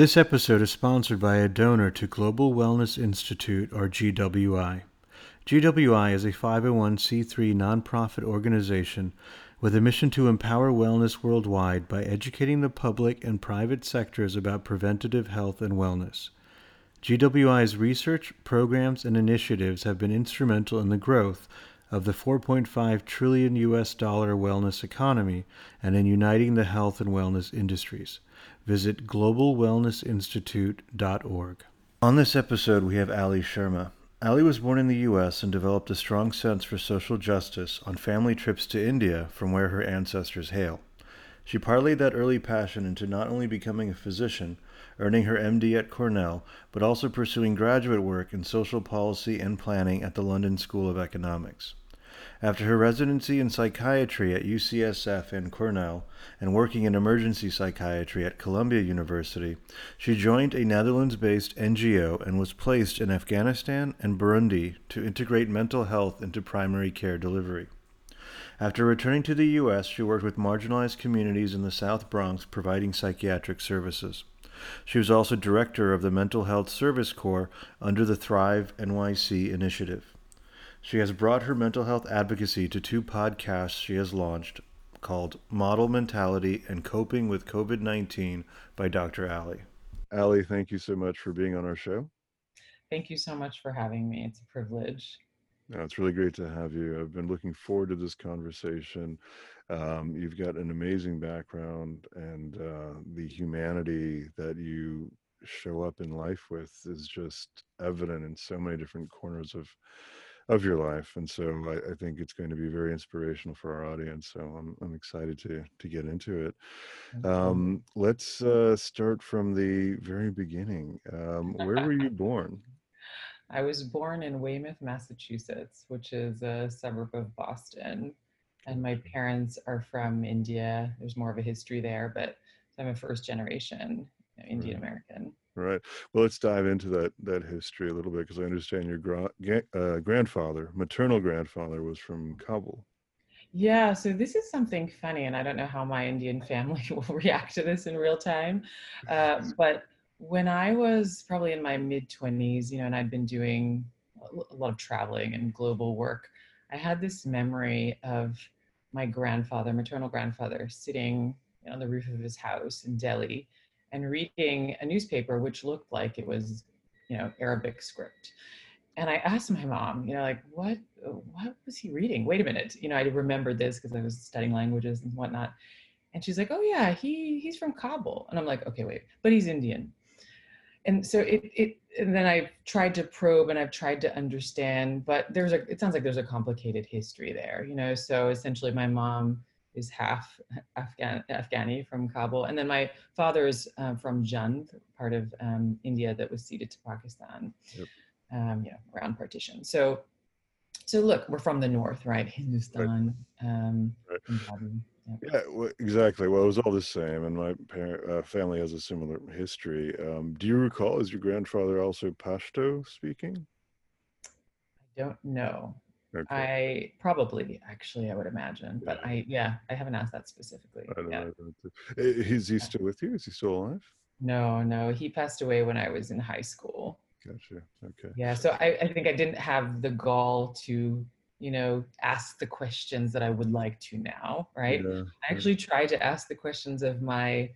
This episode is sponsored by a donor to Global Wellness Institute, or GWI. GWI is a 501c3 nonprofit organization with a mission to empower wellness worldwide by educating the public and private sectors about preventative health and wellness. GWI's research, programs, and initiatives have been instrumental in the growth of the 4.5 trillion US dollar wellness economy and in uniting the health and wellness industries. Visit globalwellnessinstitute.org. On this episode, we have Allie Sharma. Ali was born in the U.S. and developed a strong sense for social justice on family trips to India from where her ancestors hail. She parlayed that early passion into not only becoming a physician, earning her MD at Cornell, but also pursuing graduate work in social policy and planning at the London School of Economics. After her residency in psychiatry at UCSF and Cornell and working in emergency psychiatry at Columbia University, she joined a Netherlands based NGO and was placed in Afghanistan and Burundi to integrate mental health into primary care delivery. After returning to the U.S., she worked with marginalized communities in the South Bronx providing psychiatric services. She was also director of the Mental Health Service Corps under the Thrive NYC initiative. She has brought her mental health advocacy to two podcasts she has launched called Model Mentality and Coping with COVID 19 by Dr. Allie. Allie, thank you so much for being on our show. Thank you so much for having me. It's a privilege. No, it's really great to have you. I've been looking forward to this conversation. Um, you've got an amazing background, and uh, the humanity that you show up in life with is just evident in so many different corners of of your life and so I, I, think it's going to be very inspirational for our audience so i'm, I'm excited to to get into it. Um, let's uh, start from the very beginning. Um, where were you born? I was born in weymouth massachusetts which is a suburb of boston and my parents are from india. There's more of a history there but i'm a first generation know, indian american Right. Well, let's dive into that that history a little bit because I understand your gra- uh, grandfather, maternal grandfather, was from Kabul. Yeah, so this is something funny, and I don't know how my Indian family will react to this in real time. Uh, but when I was probably in my mid 20s, you know, and I'd been doing a lot of traveling and global work, I had this memory of my grandfather, maternal grandfather, sitting on the roof of his house in Delhi and reading a newspaper which looked like it was you know arabic script. And i asked my mom you know like what what was he reading? Wait a minute you know i remembered this because i was studying languages and whatnot. And she's like oh yeah he he's from kabul. And i'm like okay wait but he's indian. And so it it and then i've tried to probe and i've tried to understand but there's a it sounds like there's a complicated history there you know? So essentially my mom is half Afghan, Afghani from Kabul. And then my father is um, from Jand, part of um, India that was ceded to Pakistan, yep. um, you know, around partition. So, so look, we're from the north, right? Hindustan. Right. Um, right. Yeah, well, exactly. Well, it was all the same, and my parent, uh, family has a similar history. Um, do you recall, is your grandfather also Pashto speaking? I don't know. Okay. I probably actually I would imagine, but I yeah I haven't asked that specifically. I don't yeah. know. Is he still with you? Is he still alive? No, no, he passed away when I was in high school. Gotcha. Okay. Yeah, so I, I think I didn't have the gall to you know ask the questions that I would like to now, right? Yeah. I actually tried to ask the questions of my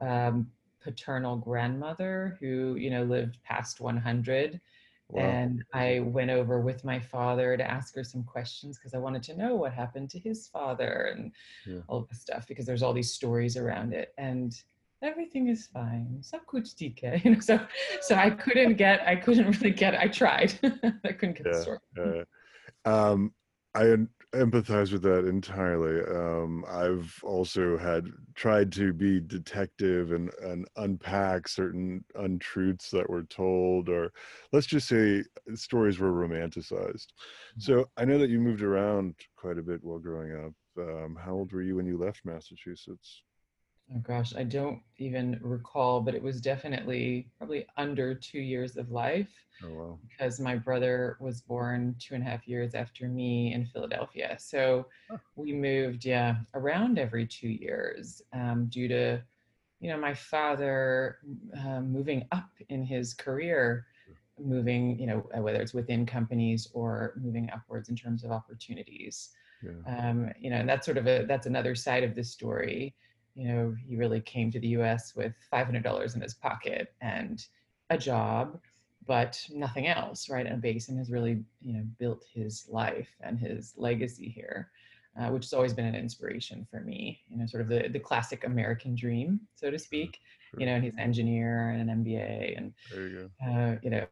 um, paternal grandmother who you know lived past 100 Wow. And I went over with my father to ask her some questions because I wanted to know what happened to his father and yeah. all this stuff because there's all these stories around it. And everything is fine. You know, so so I couldn't get I couldn't really get I tried. I couldn't get yeah, the story. Yeah. Um I empathize with that entirely. Um, I've also had tried to be detective and, and unpack certain untruths that were told, or let's just say stories were romanticized. Mm-hmm. So I know that you moved around quite a bit while growing up. Um, how old were you when you left Massachusetts? Oh gosh, I don't even recall, but it was definitely probably under two years of life. Oh, wow. Because my brother was born two and a half years after me in Philadelphia. So we moved, yeah, around every two years um, due to, you know, my father uh, moving up in his career, moving, you know, whether it's within companies or moving upwards in terms of opportunities. Yeah. Um, you know, and that's sort of a that's another side of the story. You know, he really came to the U.S. with $500 in his pocket and a job, but nothing else, right? And and has really, you know, built his life and his legacy here uh, which has always been an inspiration for me. You know, sort of the, the classic American dream, so to speak. Sure. You know, and he's an engineer and an MBA, and you, uh, you know,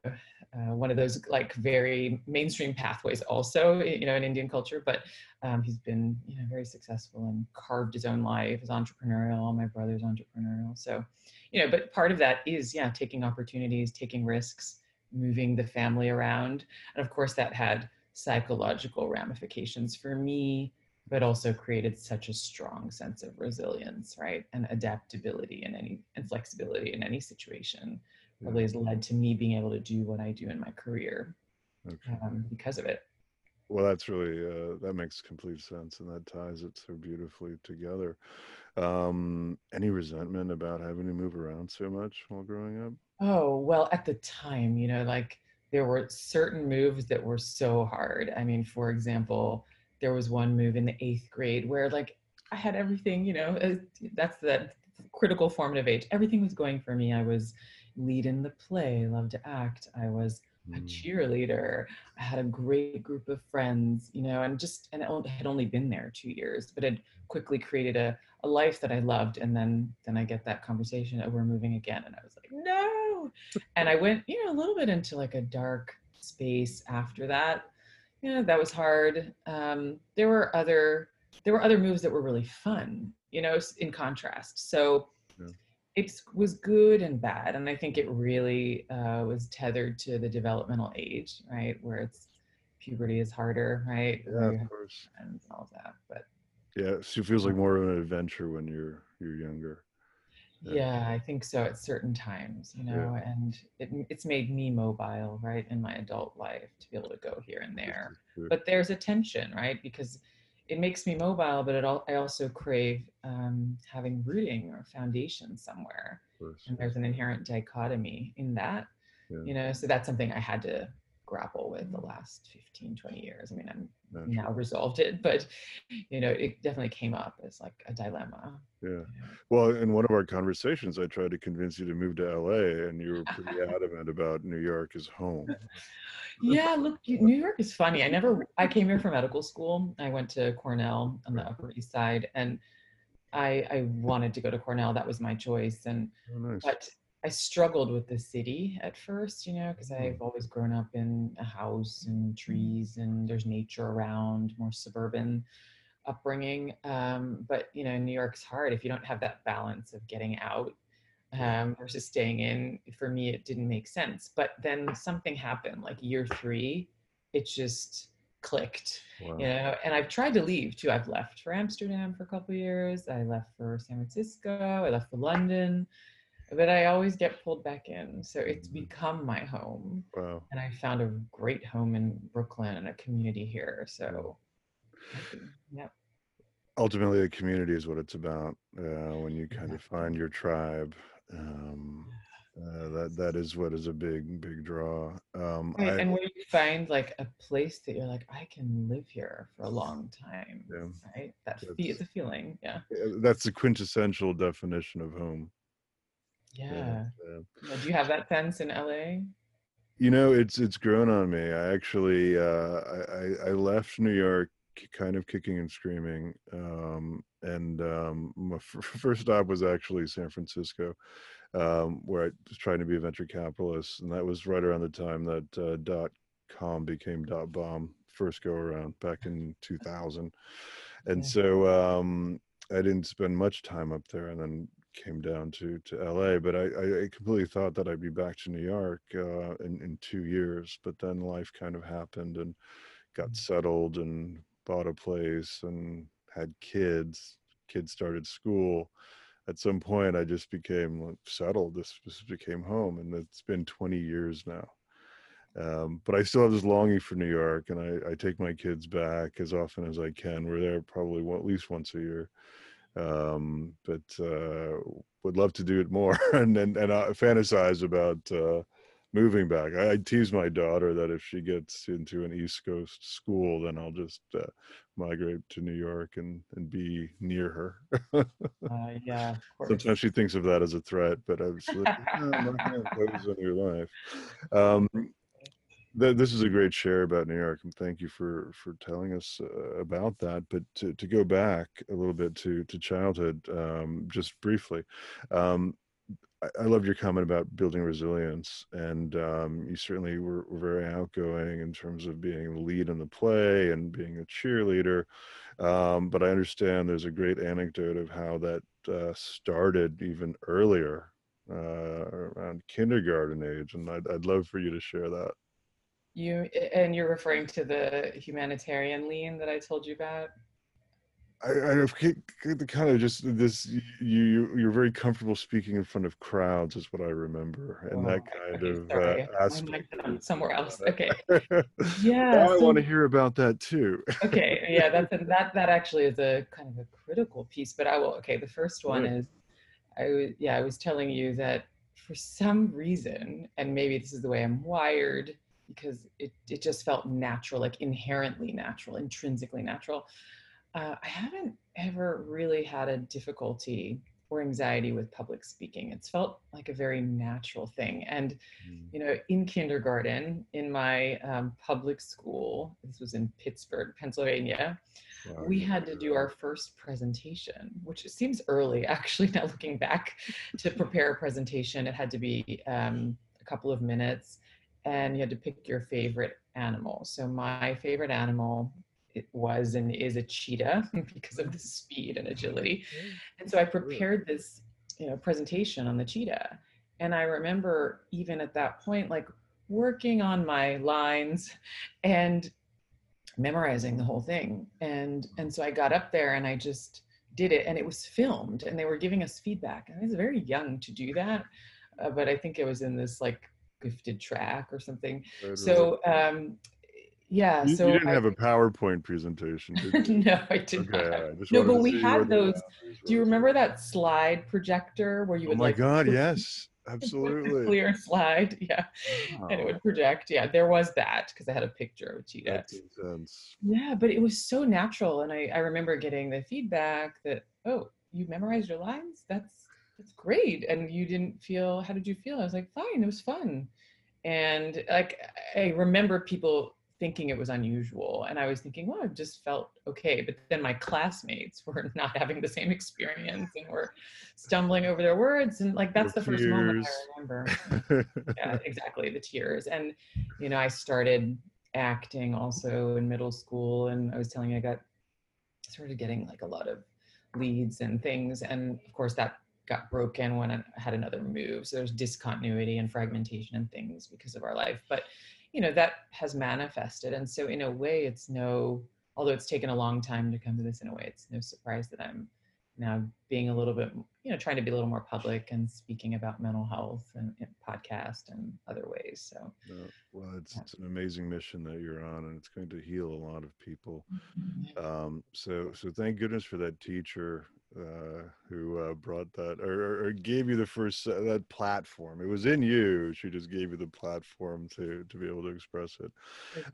uh, one of those like very mainstream pathways, also, you know, in Indian culture. But um, he's been, you know, very successful and carved his own life. Is entrepreneurial. My brother's entrepreneurial. So, you know, but part of that is, yeah, taking opportunities, taking risks, moving the family around, and of course, that had psychological ramifications for me but also created such a strong sense of resilience, right? And adaptability in any and flexibility in any situation probably has led to me being able to do what I do in my career okay. um, because of it. Well, that's really uh, that makes complete sense, and that ties it so beautifully together. Um, any resentment about having to move around so much while growing up? Oh well, at the time, you know, like there were certain moves that were so hard. I mean, for example, there was one move in the eighth grade where like I had everything, you know, that's that critical formative age. Everything was going for me. I was lead in the play, loved to act. I was a mm. cheerleader. I had a great group of friends, you know, and just, and I had only been there two years, but had quickly created a, a life that I loved. And then, then I get that conversation, oh, we're moving again. And I was like, no. And I went, you know, a little bit into like a dark space after that yeah, that was hard. Um, there were other there were other moves that were really fun, you know, in contrast. So yeah. It was good and bad, and I think it really uh, was tethered to the developmental age, right, where it's puberty is harder, right? Yeah, of course. And all that, but yeah, so it feels like more of an adventure when you're you're younger yeah i think so at certain times you know yeah. and it, it's made me mobile right in my adult life to be able to go here and there but there's a tension right because it makes me mobile but it all, i also crave um, having rooting or foundation somewhere and there's an inherent dichotomy in that yeah. you know so that's something i had to grapple with the mm. last 15 20 years. I mean i'm now resolved it but you know it definitely came up as like a dilemma. Yeah. You know? well in one of our conversations i tried to convince you to move to la and you were pretty adamant about new york as home. Yeah look new york is funny. I never i came here for medical school. I went to cornell on the upper east side and i i wanted to go to cornell. That was my choice and oh, nice. but I struggled with the city at first, you know, because mm-hmm. I've always grown up in a house and trees and there's nature around, more suburban upbringing. Um, but, you know, New York's hard if you don't have that balance of getting out um, versus staying in. For me, it didn't make sense. But then something happened, like year three, it just clicked, wow. you know. And I've tried to leave too. I've left for Amsterdam for a couple years. I left for San Francisco. I left for London but I always get pulled back in. So it's mm-hmm. become my home. Wow. And I found a great home in Brooklyn and a community here. So, yeah. Ultimately, a community is what it's about. Uh, when you kind of find your tribe, um, uh, that that is what is a big big draw. Um, right. I, and when you find like a place that you're like, I can live here for a long time. Yeah. Right. That fee is a feeling. Yeah. That's the quintessential definition of home. Yeah. yeah. Do you have that sense in LA? You know, it's it's grown on me. I actually uh, I, I left New York kind of kicking and screaming, um, and um, my f- first stop was actually San Francisco, um, where I was trying to be a venture capitalist, and that was right around the time that uh, dot com became dot bomb first go around back in 2000, and so um, I didn't spend much time up there, and then came down to to LA, but I, I completely thought that I'd be back to New York uh, in in two years. But then life kind of happened and got mm. settled and bought a place and had kids. Kids started school. At some point, I just became settled. This, this became home, and it's been 20 years now. Um, but I still have this longing for New York, and I, I, take my kids back as often as I can. We're there probably one, at least once a year um, but uh, would love to do it more and and, and I fantasize about uh, moving back. I, I, tease my daughter that if she gets into an East Coast school, then I'll just uh, migrate to New York and and be near her. uh, yeah. Sometimes she thinks of that as a threat, but I was like, no, I'm not going to impose on your life. Um, th- this is a great share about New York, and thank you for for telling us uh, about that. But to, to go back a little bit to to childhood, um, just briefly, um, I, I loved your comment about building resilience, and um, you certainly were, were, very outgoing in terms of being the lead in the play and being a cheerleader. Um, but I understand there's a great anecdote of how that uh, started even earlier, uh, around kindergarten age, and I'd, I'd love for you to share that. You and you're referring to the humanitarian lean that I told you about. I, I kind of just this you you're very comfortable speaking in front of crowds is what I remember and oh, that kind okay, of uh, aspect. somewhere else. Okay. Yeah. so, I want to hear about that too. okay. Yeah. That's a, that that actually is a kind of a critical piece. But I will. Okay. The first one right. is, I was yeah I was telling you that for some reason and maybe this is the way I'm wired because it it just felt natural like inherently natural intrinsically natural uh, I haven't ever really had a difficulty or anxiety with public speaking. It's felt like a very natural thing. And, mm. you know, in kindergarten, in my um, public school, this was in Pittsburgh, Pennsylvania, wow. we had to do our first presentation, which seems early, actually, now looking back to prepare a presentation. It had to be um, a couple of minutes and you had to pick your favorite animal. So my favorite animal it was and is a cheetah because of the speed and agility. And so I prepared this, you know, presentation on the cheetah. And I remember even at that point, like working on my lines and memorizing the whole thing. And and so I got up there and I just did it and it was filmed and they were giving us feedback. And I was very young to do that. Uh, but I think it was in this like gifted track or something. So um, yeah you, so you didn't I, have a powerpoint presentation no i did okay, not. No but we had those do you remember that slide projector where you would oh my like god yes absolutely. clear slide yeah wow. and it would project yeah there was that because i had a picture of cheetah yeah but it was so natural and I, I remember getting the feedback that oh you memorized your lines? That's that's great and you didn't feel how did you feel i was like fine it was fun and like i remember people thinking it was unusual. And I was thinking, well, I just felt okay. But then my classmates were not having the same experience and were stumbling over their words. And like, that's the, the first moment I remember. yeah, exactly. The tears. And, you know, I started acting also in middle school. And I was telling you, I got started getting like a lot of leads and things. And of course, that got broken when I had another move. So there's discontinuity and fragmentation and things because of our life. But you know that has manifested and so in a way it's no although it's taken a long time to come to this in a way it's no surprise that i'm now being a little bit you know trying to be a little more public and speaking about mental health and, and podcast and other ways so well it's, yeah. it's an amazing mission that you're on and it's going to heal a lot of people mm-hmm. um, so so thank goodness for that teacher uh, who uh, brought that or, or, gave you the first uh, that platform. It was in you. She just gave you the platform to to be able to express it.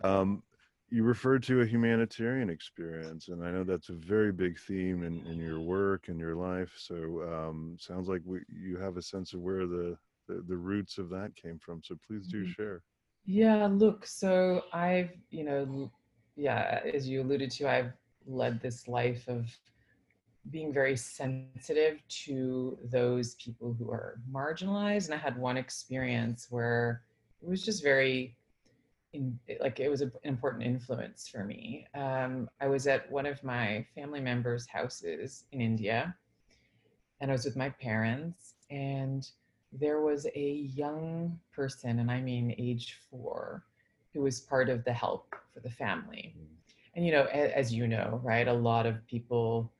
Um, you referred to a humanitarian experience, and I know that's a very big theme in, in your work and your life. So um, sounds like we, you have a sense of where the, the, the roots of that came from. So please do mm-hmm. share. Yeah, look. So I've you know, yeah, as you alluded to, I've led this life of being very sensitive to those people who are marginalized. And I had one experience where it was just very, in, like, it was an important influence for me. Um, I was at one of my family members' houses in India, and I was with my parents, and there was a young person, and I mean age four, who was part of the help for the family. Mm. And, you know, as you know, right, a lot of people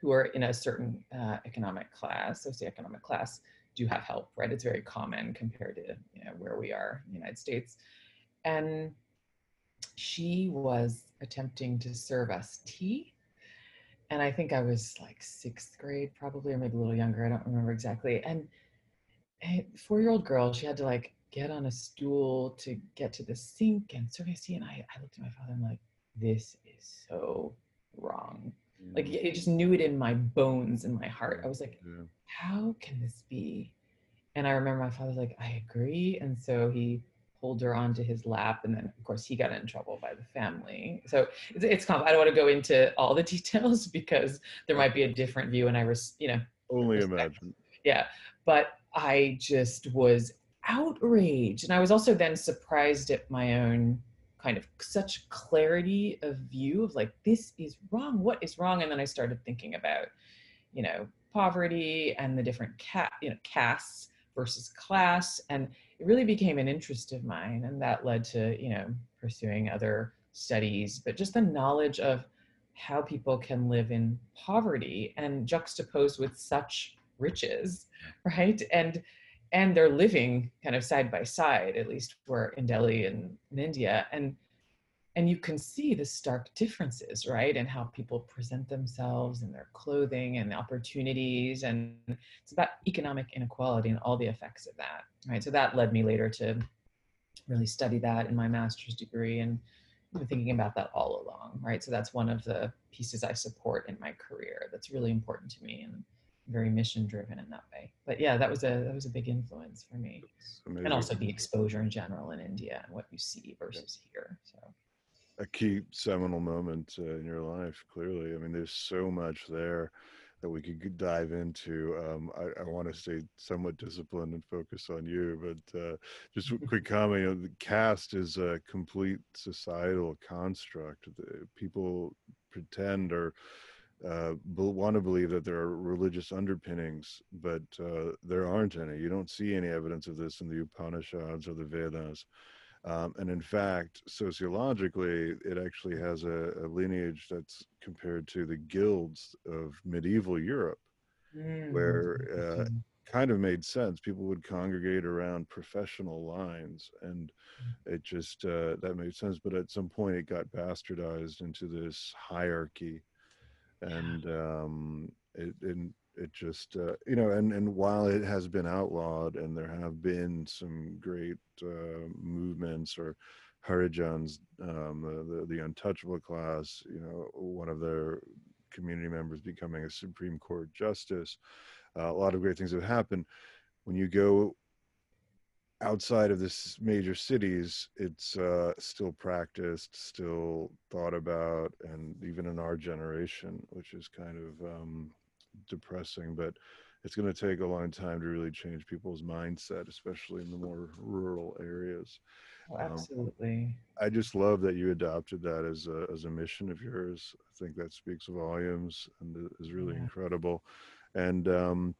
who are in a certain uh, economic class, socioeconomic class, do have help, right? It's very common compared to you know, where we are in the United States. And she was attempting to serve us tea. and I think I was like sixth grade, probably, or maybe a little younger. I don't remember exactly. And a four year old girl, she had to like get on a stool to get to the sink and so I see. And I, I looked at my father and I'm like, this is so wrong. Like I just knew it in my bones in my heart. I was like, Yeah. how can this be? And I remember my father was like, I agree. And so he pulled her onto his lap. And then, of course, he got in trouble by the family. So it's, it's compl- I don't want to go into all the details because there might be a different view. And I was, you know, Only Respect. imagine. yeah. But I just was outraged. And I was also then surprised at my own kind of such clarity of view of like, this is wrong. What is wrong? And then I started thinking about, you know, poverty and the different cat, you know, castes versus class. And it really became an interest of mine. And that led to, you know, pursuing other studies, but just the knowledge of how people can live in poverty and juxtaposed with such riches right and and they're living kind of side by side at least we're in delhi and in india and and you can see the stark differences right and how people present themselves and their clothing and opportunities and it's about economic inequality and all the effects of that right? So that led me later to really study that in my master's degree and been thinking about that all along right? So that's one of the pieces i support in my career that's really important to me and very mission driven in that way. But yeah that was a that was a big influence for me. And also the exposure in general in india and what you see versus here so. A key seminal moment uh, in your life clearly. I mean there's so much there that we could dive into. Um, I, I want to stay somewhat disciplined and focus on you but uh, just a quick comment you know the caste is a complete societal construct. The- people pretend or uh, want to believe that there are religious underpinnings, but uh, there aren't any. You don't see any evidence of this in the Upanishads or the Vedas. Um, and in fact, sociologically, it actually has a, a lineage that's compared to the guilds of medieval Europe, Mm, where uh, kind of made sense. People would congregate around professional lines, and it just uh, that made sense. But at some point, it got bastardized into this hierarchy, and um, it it just uh, you know, and and while it has been outlawed, and there have been some great uh, movements or Harijans, um, the, the the untouchable class, you know, one of their community members becoming a Supreme Court justice. Uh, a lot of great things have happened. When you go outside of this major cities, it's uh, still practiced, still thought about, and even in our generation, which is kind of um, depressing. But it's going to take a long time to really change people's mindset, especially in the more rural areas. Oh, um, absolutely I just love that you adopted that as a as a mission of yours. I think that speaks volumes and is really Yeah. incredible. And um,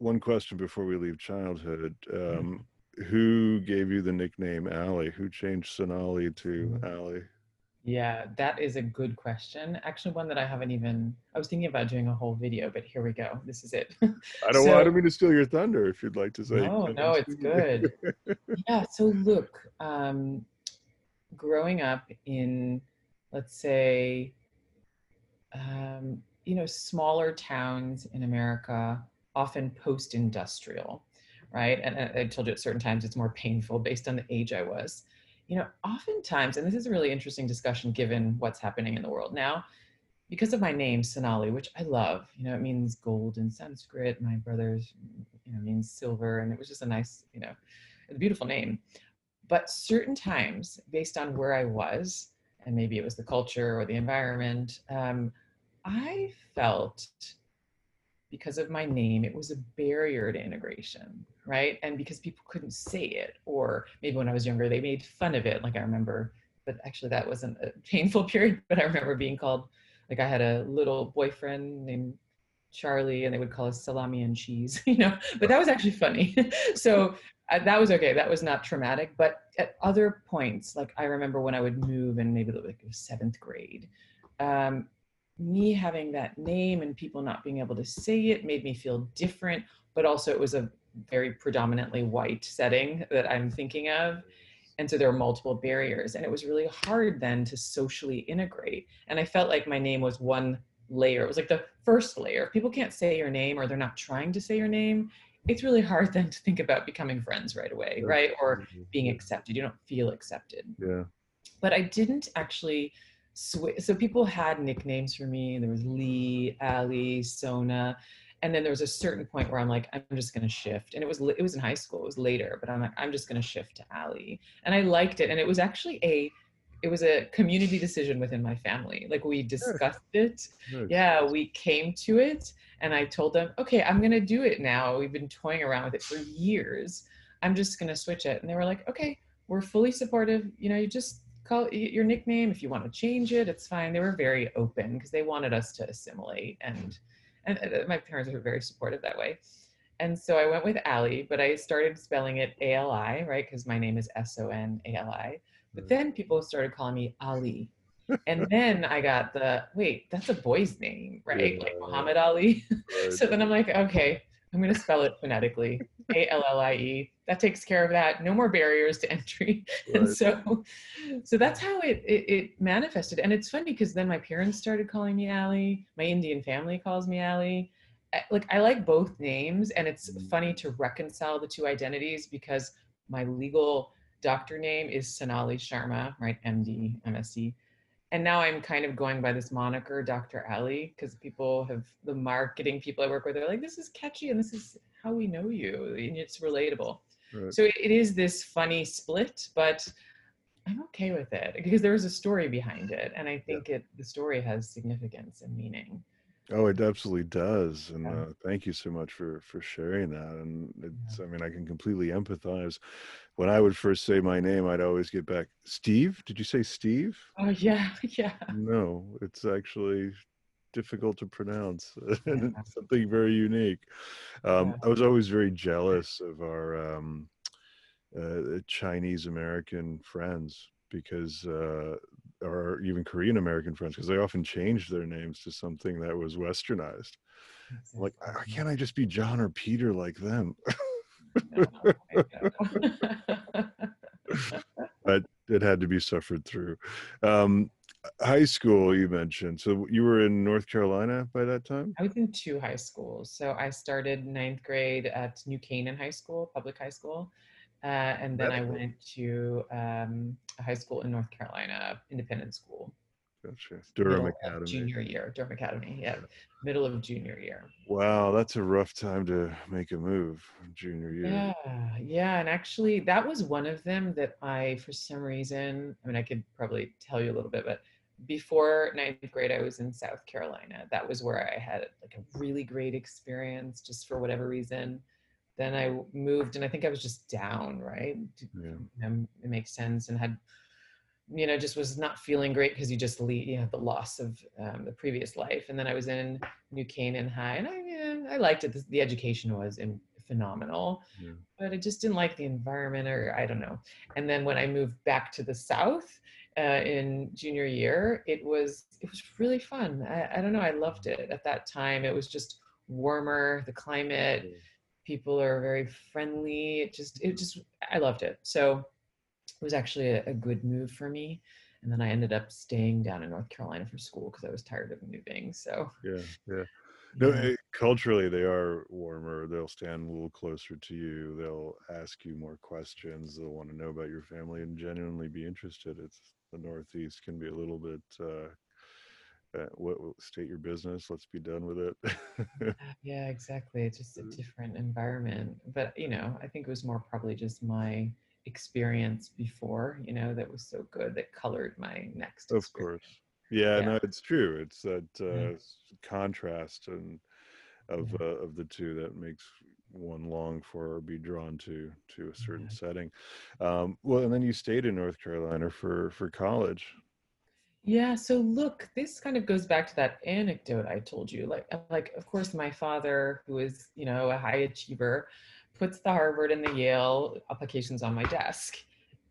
one question before we leave childhood: um, Who gave you the nickname Allie? Who changed Sonali to Mhm. Allie? Yeah, that is a good question. Actually, one that I haven't even. I was thinking about doing a whole video, but here we go. This is it. I don't So- want mean to steal your thunder. If you'd like to say, No, no, it's good. yeah. So look, um, growing up in, let's say, um, you know, smaller towns in America, often post-industrial, right? And I, told you at certain times it's more painful based on the age I was. You know, oftentimes, and this is a really interesting discussion given what's happening in the world now, because of my name Sonali, which I love. You know, it means gold in Sanskrit. My brother's, you know, means silver, and it was just a nice, you know, a beautiful name. But certain times, based on where I was, and maybe it was the culture or the environment, um, I felt because of my name, it was a barrier to integration, right? And because people couldn't say it, or maybe when I was younger, they made fun of it. Like I remember, but actually that wasn't a painful period, but I remember being called, like I had a little boyfriend named Charlie, and they would call us salami and cheese, you know, but that was actually funny. so uh, that was okay. That was not traumatic. But at other points, like I remember when I would move and maybe like seventh grade, um, me having that name and people not being able to say it made me feel different. But also, it was a very predominantly white setting that I'm thinking of. and so there were multiple barriers and it was really hard then to socially integrate. And i felt like my name was one layer. It was like the first layer. If people can't say your name or they're not trying to say your name it's really hard then to think about becoming friends right away right? Or mm-hmm. being accepted. You don't feel accepted. Yeah. But i didn't actually switch so people had nicknames for me there was lee ali sona and then there was a certain point where I'm like, I'm just going to shift. And it was it was in high school. It was later, but I'm like, I'm just going to shift to Ali. And I liked it. And it was actually a it was a community decision within my family. Like we discussed it. Yeah, we came to it, and I told them, okay, I'm going to do it now. We've been toying around with it for years. I'm just going to switch it. And they were like, okay, we're fully supportive. You know, you just call your nickname if you want to change it. It's fine. They were very open because they wanted us to assimilate and and uh, my parents were very supportive that way. And so I went with Ali, but I started spelling it A L I, right? Because my name is S O N A L I. But then people started calling me Ali. And then I got the wait, that's a boy's name, right? Yeah. Like Muhammad Ali. So then I'm like, okay, I'm going to spell it phonetically A L L I E. That takes care of that. No more barriers to entry. Right. And so, so that's how it, it, it manifested. And it's funny because then my parents started calling me Ali. My Indian family calls me Ali. like I like both names, and it's mm. funny to reconcile the two identities because my legal doctor name is Sonali Sharma, right? MD, MSc and now I'm kind of going by this moniker, Dr. Allie, because people have the marketing people I work with are like, this is catchy and this is how we know you, and it's relatable. Right. So it, it is this funny split, but I'm okay with it because there is a story behind it, and I think yeah. it the story has significance and meaning. Oh, it absolutely does, and yeah. uh, thank you so much for for sharing that. And it's, yeah. I mean, I can completely empathize. When I would first say my name, I'd always get back, Steve. Did you say Steve? Oh yeah, yeah. No, it's actually difficult to pronounce and it's something very unique. Um, I was always very jealous of our um, uh, Chinese American friends because uh, or even Korean American friends because they often changed their names to something that was westernized. Like, why can't I just be John or Peter like them? but it had to be suffered through. Um, high school, you mentioned. So you were in North Carolina by that time? I was in two high schools. So I started ninth grade at New Canaan High School, public high school. Uh, and then I went to um, a high school in North Carolina, independent school. Gotcha. Durham Academy. Junior year, Durham Academy. Yeah, middle of junior year. Wow, that's a rough time to make a move, junior year. Yeah, yeah, and actually, that was one of them that I, for some reason, I mean, I could probably tell you a little bit, but before ninth grade, I was in South Carolina. That was where I had like a really great experience, just for whatever reason then I moved and I think I was just down, right? Yeah. it makes sense and had, you know, just was not feeling great because you just leave, you know, the loss of um, the previous life. And then I was in New Canaan High and I, yeah, I liked it. The, the education was in, phenomenal, yeah. but I just didn't like the environment or I don't know. And then when I moved back to the South, uh, in junior year, it was it was really fun. I, I, don't know. I loved it at that time. It was just warmer, the climate, people are very friendly it just it just i loved it so it was actually a, a good move for me and then i ended up staying down in north carolina for school because i was tired of moving so yeah yeah no. Eh, culturally they are warmer they'll stand a little closer to you they'll ask you more questions they'll want to know about your family and genuinely be interested it's the northeast can be a little bit uh, uh, what state your business let's be done with it yeah exactly it's just a mm. different environment but you know i think it was more probably just my experience before you know that was so good that colored my next of experience. course yeah, yeah, no it's true it's that uh, yeah. contrast and of yeah. uh, of the two that makes one long for or be drawn to to a certain setting um, well and then you stayed in north carolina for for college yeah, so look, this kind of goes back to that anecdote I told you. Like, uh, like of course, my father, who is you know a high achiever, puts the Harvard and the Yale applications on my desk,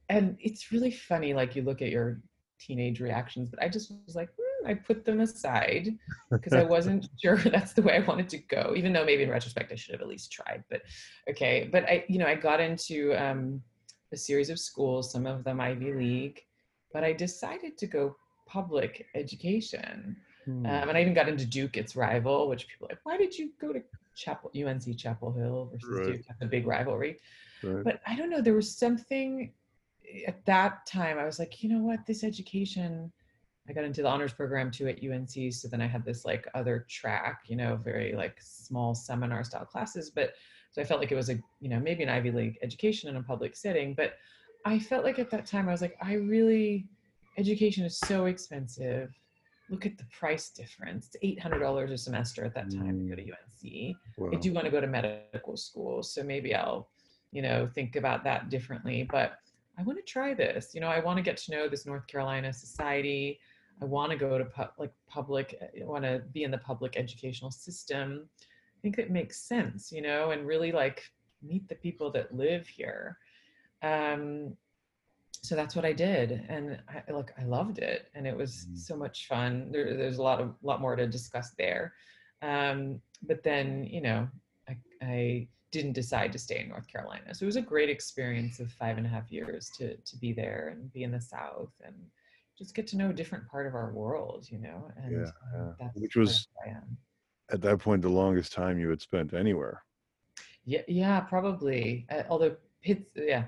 and it's really funny. Like you look at your teenage reactions, but I just was like, I put them aside because I wasn't sure that's the way I wanted to go. Even though maybe in retrospect I should have at least tried. But okay, but I, you know, I got into um, a series of schools, some of them Ivy League, but I decided to go public education. Hmm. Um, and I even got into Duke, its rival, which people are like, why did you go to Chapel UNC Chapel Hill versus Right. Duke? That's a big rivalry. Right. But I don't know, there was something at that time. I was like, you know what, this education. I got into the honors program too at UNC, so then I had this like other track, you know, very like small seminar style classes. But so I felt like it was a, you know, maybe an Ivy League education in a public setting. But I felt like at that time I was like, I really, education is so expensive. Look at the price difference. It's eight hundred dollars a semester at that time to go to mm. UNC. Wow. I do want to go to medical school, so maybe I'll, you know, think about that differently. But I want to try this. You know, I want to get to know this North Carolina society. I want to go to pu- like public. I want to be in the public educational system. I think it makes sense, you know, and really like meet the people that live here. Um, so that's what I did, and I look, I loved it, and it was Mhm. so much fun. There, there's a lot of lot more to discuss there. Um, but then, you know, I, I didn't decide to stay in North Carolina. So it was a great experience of five and a half years to to be there and be in the South and just get to know a different part of our world, you know. And Yeah, um, yeah. that's Which was-. At that point, the longest time you had spent anywhere. Yeah, yeah, probably. Uh, although Pitts, yeah,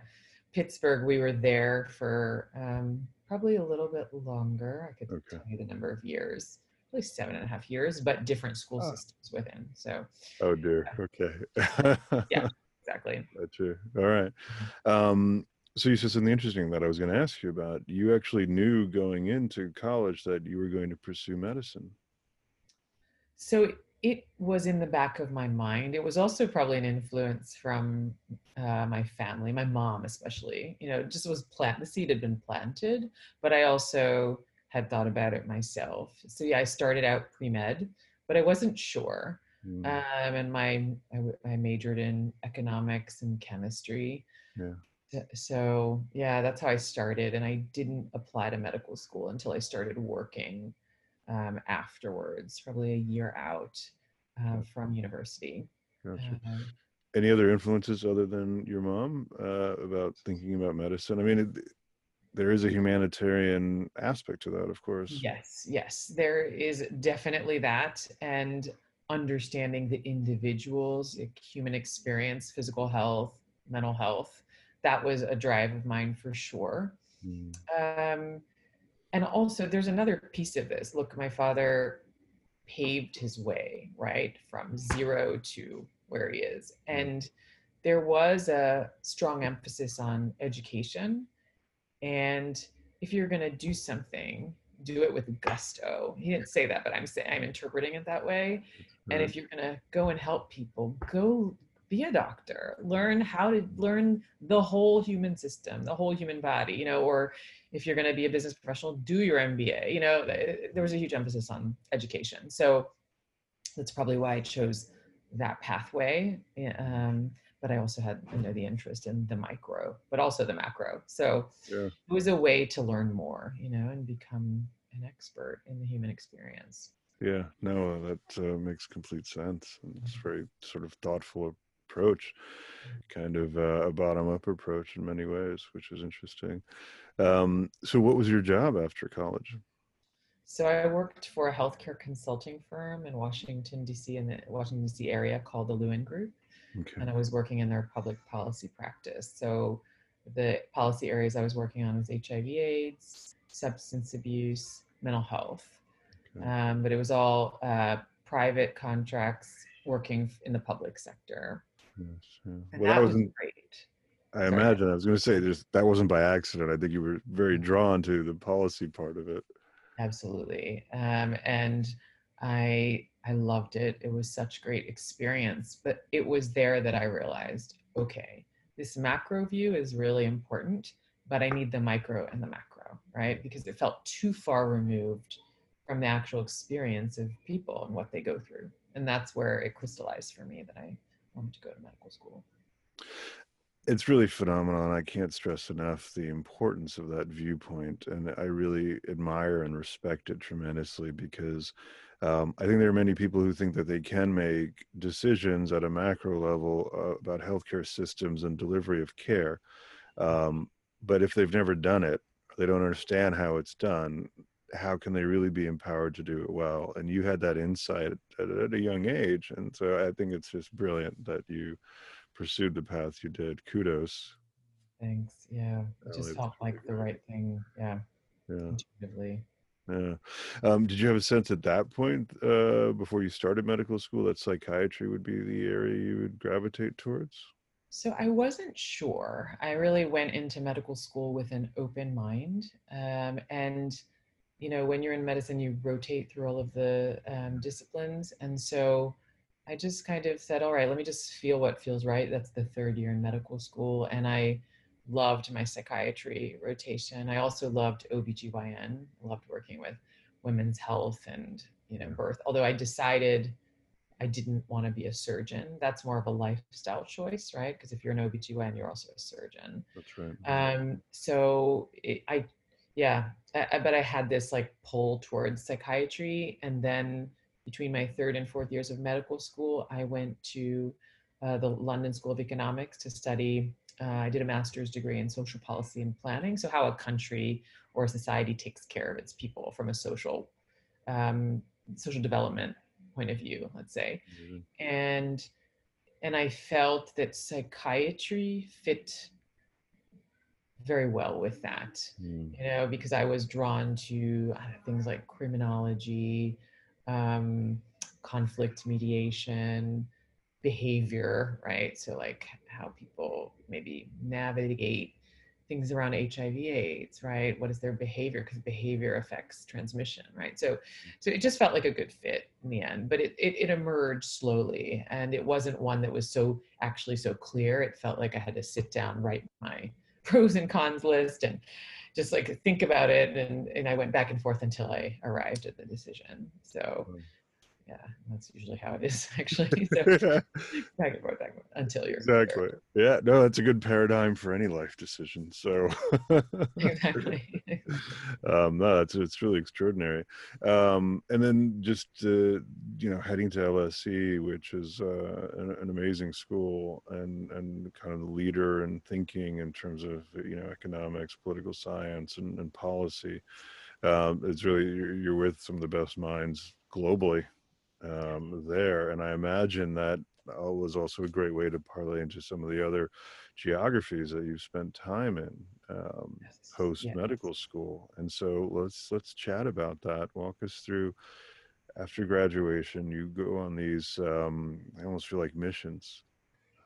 Pittsburgh, we were there for um, probably a little bit longer. I could Okay. tell you the number of years, probably seven and a half years, but different school Ah. systems within. So Oh dear. Okay. Yeah. exactly. That's true. All right. Um, so you said something interesting that I was going to ask you about. You actually knew going into college that you were going to pursue medicine. So it was in the back of my mind. It was also probably an influence from uh, my family, my mom especially. You know, it just was plant. The seed had been planted, but I also had thought about it myself. So yeah, I started out pre med, but I wasn't sure. Mm, Um, and my I, w- I majored in economics and chemistry. Yeah. So- yeah, that's how I started, and I didn't apply to medical school until I started working um, afterwards, probably a year out uh, from university. gotcha. Um, Any other influences other than your mom uh, about thinking about medicine? I mean, it, there is a humanitarian aspect to that, of course. Yes, yes, there is definitely that, and understanding the individual's like, human experience, physical health, mental health. That was a drive of mine for sure. Mm, Um, and also, there's another piece of this. Look, my father paved his way, right, from zero to where he is. And there was a strong emphasis on education. And if you're going to do something, do it with gusto. He didn't say that, but I'm saying I'm interpreting it that way. And if you're going to go and help people, go be a doctor. Learn how to learn the whole human system, the whole human body, you know, or if you're going to be a business professional, do your MBA. You know, there was a huge emphasis on education. So that's probably why I chose that pathway. Um, but I also had, you know, the interest in the micro, but also the macro. So Yeah. it was a way to learn more, you know, and become an expert in the human experience. Yeah, no, that uh, makes complete sense. And it's very sort of thoughtful approach, kind of uh, a bottom-up approach in many ways, which is interesting. Um, so, what was your job after college? So I worked for a healthcare consulting firm in Washington D.C. in the Washington D.C. area called the Lewin Group, Okay. and I was working in their public policy practice. So the policy areas I was working on was HIV/AIDS, substance abuse, mental health, Okay. um, but it was all uh, private contracts working in the public sector, Yes, yeah. Well, that that was wasn't. great. I sorry. imagine I was going to say there's that wasn't by accident. I think you were very drawn to the policy part of it. absolutely um, and i i loved it it was such great experience but it was there that i realized okay this macro view is really important but i need the micro and the macro right because it felt too far removed from the actual experience of people and what they go through and that's where it crystallized for me that i wanted to go to medical school It's really phenomenal. I can't stress enough the importance of that viewpoint. And I really admire and respect it tremendously because um, I think there are many people who think that they can make decisions at a macro level uh, about healthcare systems and delivery of care. Um, but if they've never done it, they don't understand how it's done. How can they really be empowered to do it well? And you had that insight at, at a young age, and so I think it's just brilliant that you pursued the path you did. Kudos. Thanks. Yeah, it just felt like the right thing. Yeah. Yeah. Intuitively. Yeah. Um, did you have a sense at that point, uh, before you started medical school, that psychiatry would be the area you would gravitate towards? So I wasn't sure. I really went into medical school with an open mind. Um, and, you know, when you're in medicine, you rotate through all of the um, disciplines. And so I just kind of said, all right, let me just feel what feels right. That's the third year in medical school. And I loved my psychiatry rotation. I also loved OBGYN, loved working with women's health and, you know, birth. Although I decided I didn't want to be a surgeon. That's more of a lifestyle choice, right? Because if you're an OBGYN, you're also a surgeon. That's right. Um, so it, I, yeah, I, but I had this like pull towards psychiatry. And then between my third and fourth years of medical school, I went to uh, the London School of Economics to study. Uh, I did a master's degree in social policy and planning. So, how a country or a society takes care of its people from a social um, social development point of view, let's say. Mm-hmm. And and I felt that psychiatry fit very well with that, mm. you know, because I was drawn to uh, things like criminology, um, conflict mediation, behavior, right? So, like how people maybe navigate things around HIV AIDS, right? What is their behavior? Because behavior affects transmission, right? So, so it just felt like a good fit in the end, but it, it, it emerged slowly and it wasn't one that was so actually so clear. It felt like I had to sit down, write my pros and cons list and just like think about it. And, and I went back and forth until I arrived at the decision. So, mm. Yeah, that's usually how it is actually. So back and forth, back and forth until you're exactly. There. Yeah, no, that's a good paradigm for any life decision. So exactly. um, no, that's it's really extraordinary. Um, and then just uh, you know heading to LSE, which is uh, an, an, amazing school and and kind of the leader in thinking in terms of you know economics, political science, and, and policy. Um, it's really you're, you're with some of the best minds globally um, there. And I imagine that was also a great way to parlay into some of the other geographies that you've spent time in um, yes. post medical yes. school. And so let's let's chat about that. Walk us through. After graduation, you go on these. Um, I almost feel like missions.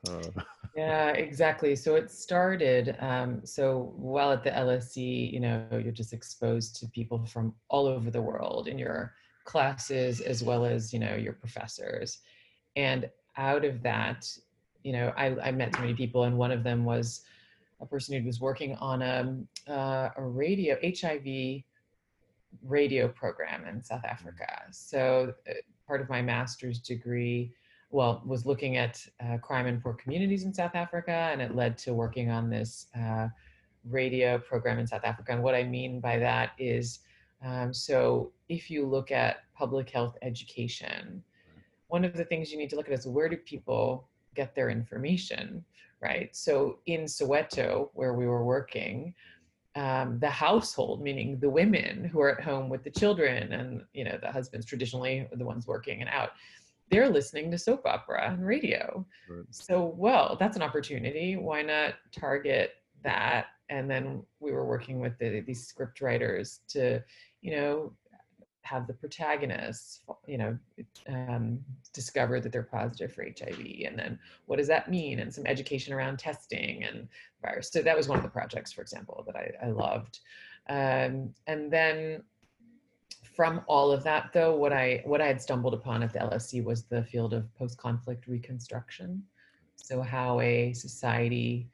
Uh. yeah, exactly. So it started. Um, so while at the LSE, you know, you're just exposed to people from all over the world, and you're classes as well as you know your professors. And out of that you know i, I met so many people and one of them was a person who was working on a, uh, a radio hiv radio program in south africa. So uh, part of my master's degree well was looking at uh, crime in poor communities in south africa and it led to working on this uh, radio program in south africa. And what i mean by that is um, so if you look at public health education, one of the things you need to look at is where do people get their information, right? So in Soweto, where we were working, um, the household, meaning the women who are at home with the children and you know the husbands traditionally are the ones working and out, they're listening to soap opera and radio. Right. So well, that's an opportunity. Why not target that? And then we were working with the, these script writers to you know, have the protagonists, you know, um, discover that they're positive for HIV, and then what does that mean, and some education around testing and virus. So that was one of the projects, for example, that I, I loved. Um, and then from all of that, though, what I what I had stumbled upon at the LSE was the field of post-conflict reconstruction. So how a society